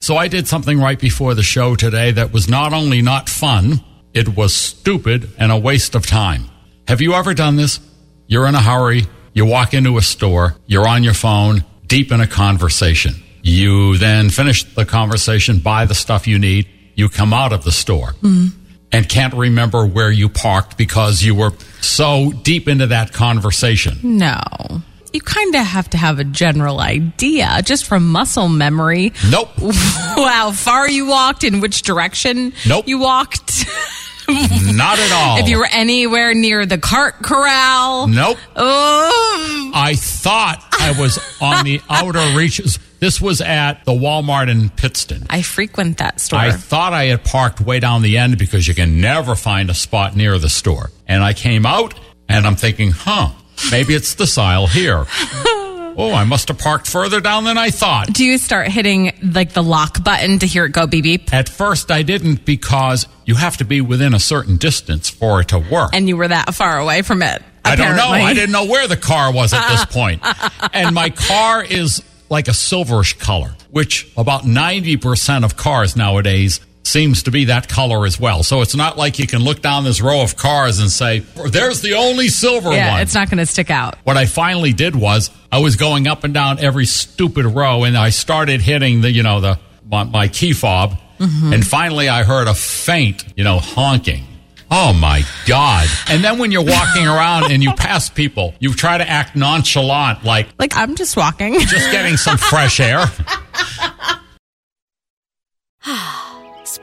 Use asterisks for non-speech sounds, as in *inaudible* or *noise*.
So I did something right before the show today that was not only not fun, it was stupid and a waste of time. Have you ever done this? You're in a hurry, you walk into a store, you're on your phone, deep in a conversation. You then finish the conversation, buy the stuff you need, you come out of the store mm-hmm. and can't remember where you parked because you were so deep into that conversation. No. You kind of have to have a general idea just from muscle memory. Nope. *laughs* How far you walked, in which direction Nope. you walked. *laughs* Not at all. if you were anywhere near the cart corral. Nope. Oh, I thought I was on the *laughs* outer reaches. This was at the Walmart in Pittston. I frequent that store. I thought I had parked way down the end because you can never find a spot near the store. And I came out and I'm thinking, huh, maybe it's this aisle here. oh, I must have parked further down than I thought. Do you start hitting like the lock button to hear it go beep beep? At first, I didn't because you have to be within a certain distance for it to work. And you were that far away from it. I don't know. I didn't know where the car was at this *laughs* point. and my car is like a silverish color, which about 90% of cars nowadays seems to be that color as well. So it's not like you can look down this row of cars and say, there's the only silver Yeah, one. it's not going to stick out. what I finally did was I was going up and down every stupid row and I started hitting the, you know, the, my, my key fob. Mm-hmm. And finally I heard a faint, you know, honking. Oh my God. And then when you're walking *laughs* around and you pass people, you try to act nonchalant, like Like I'm just walking. just getting some fresh air. *laughs*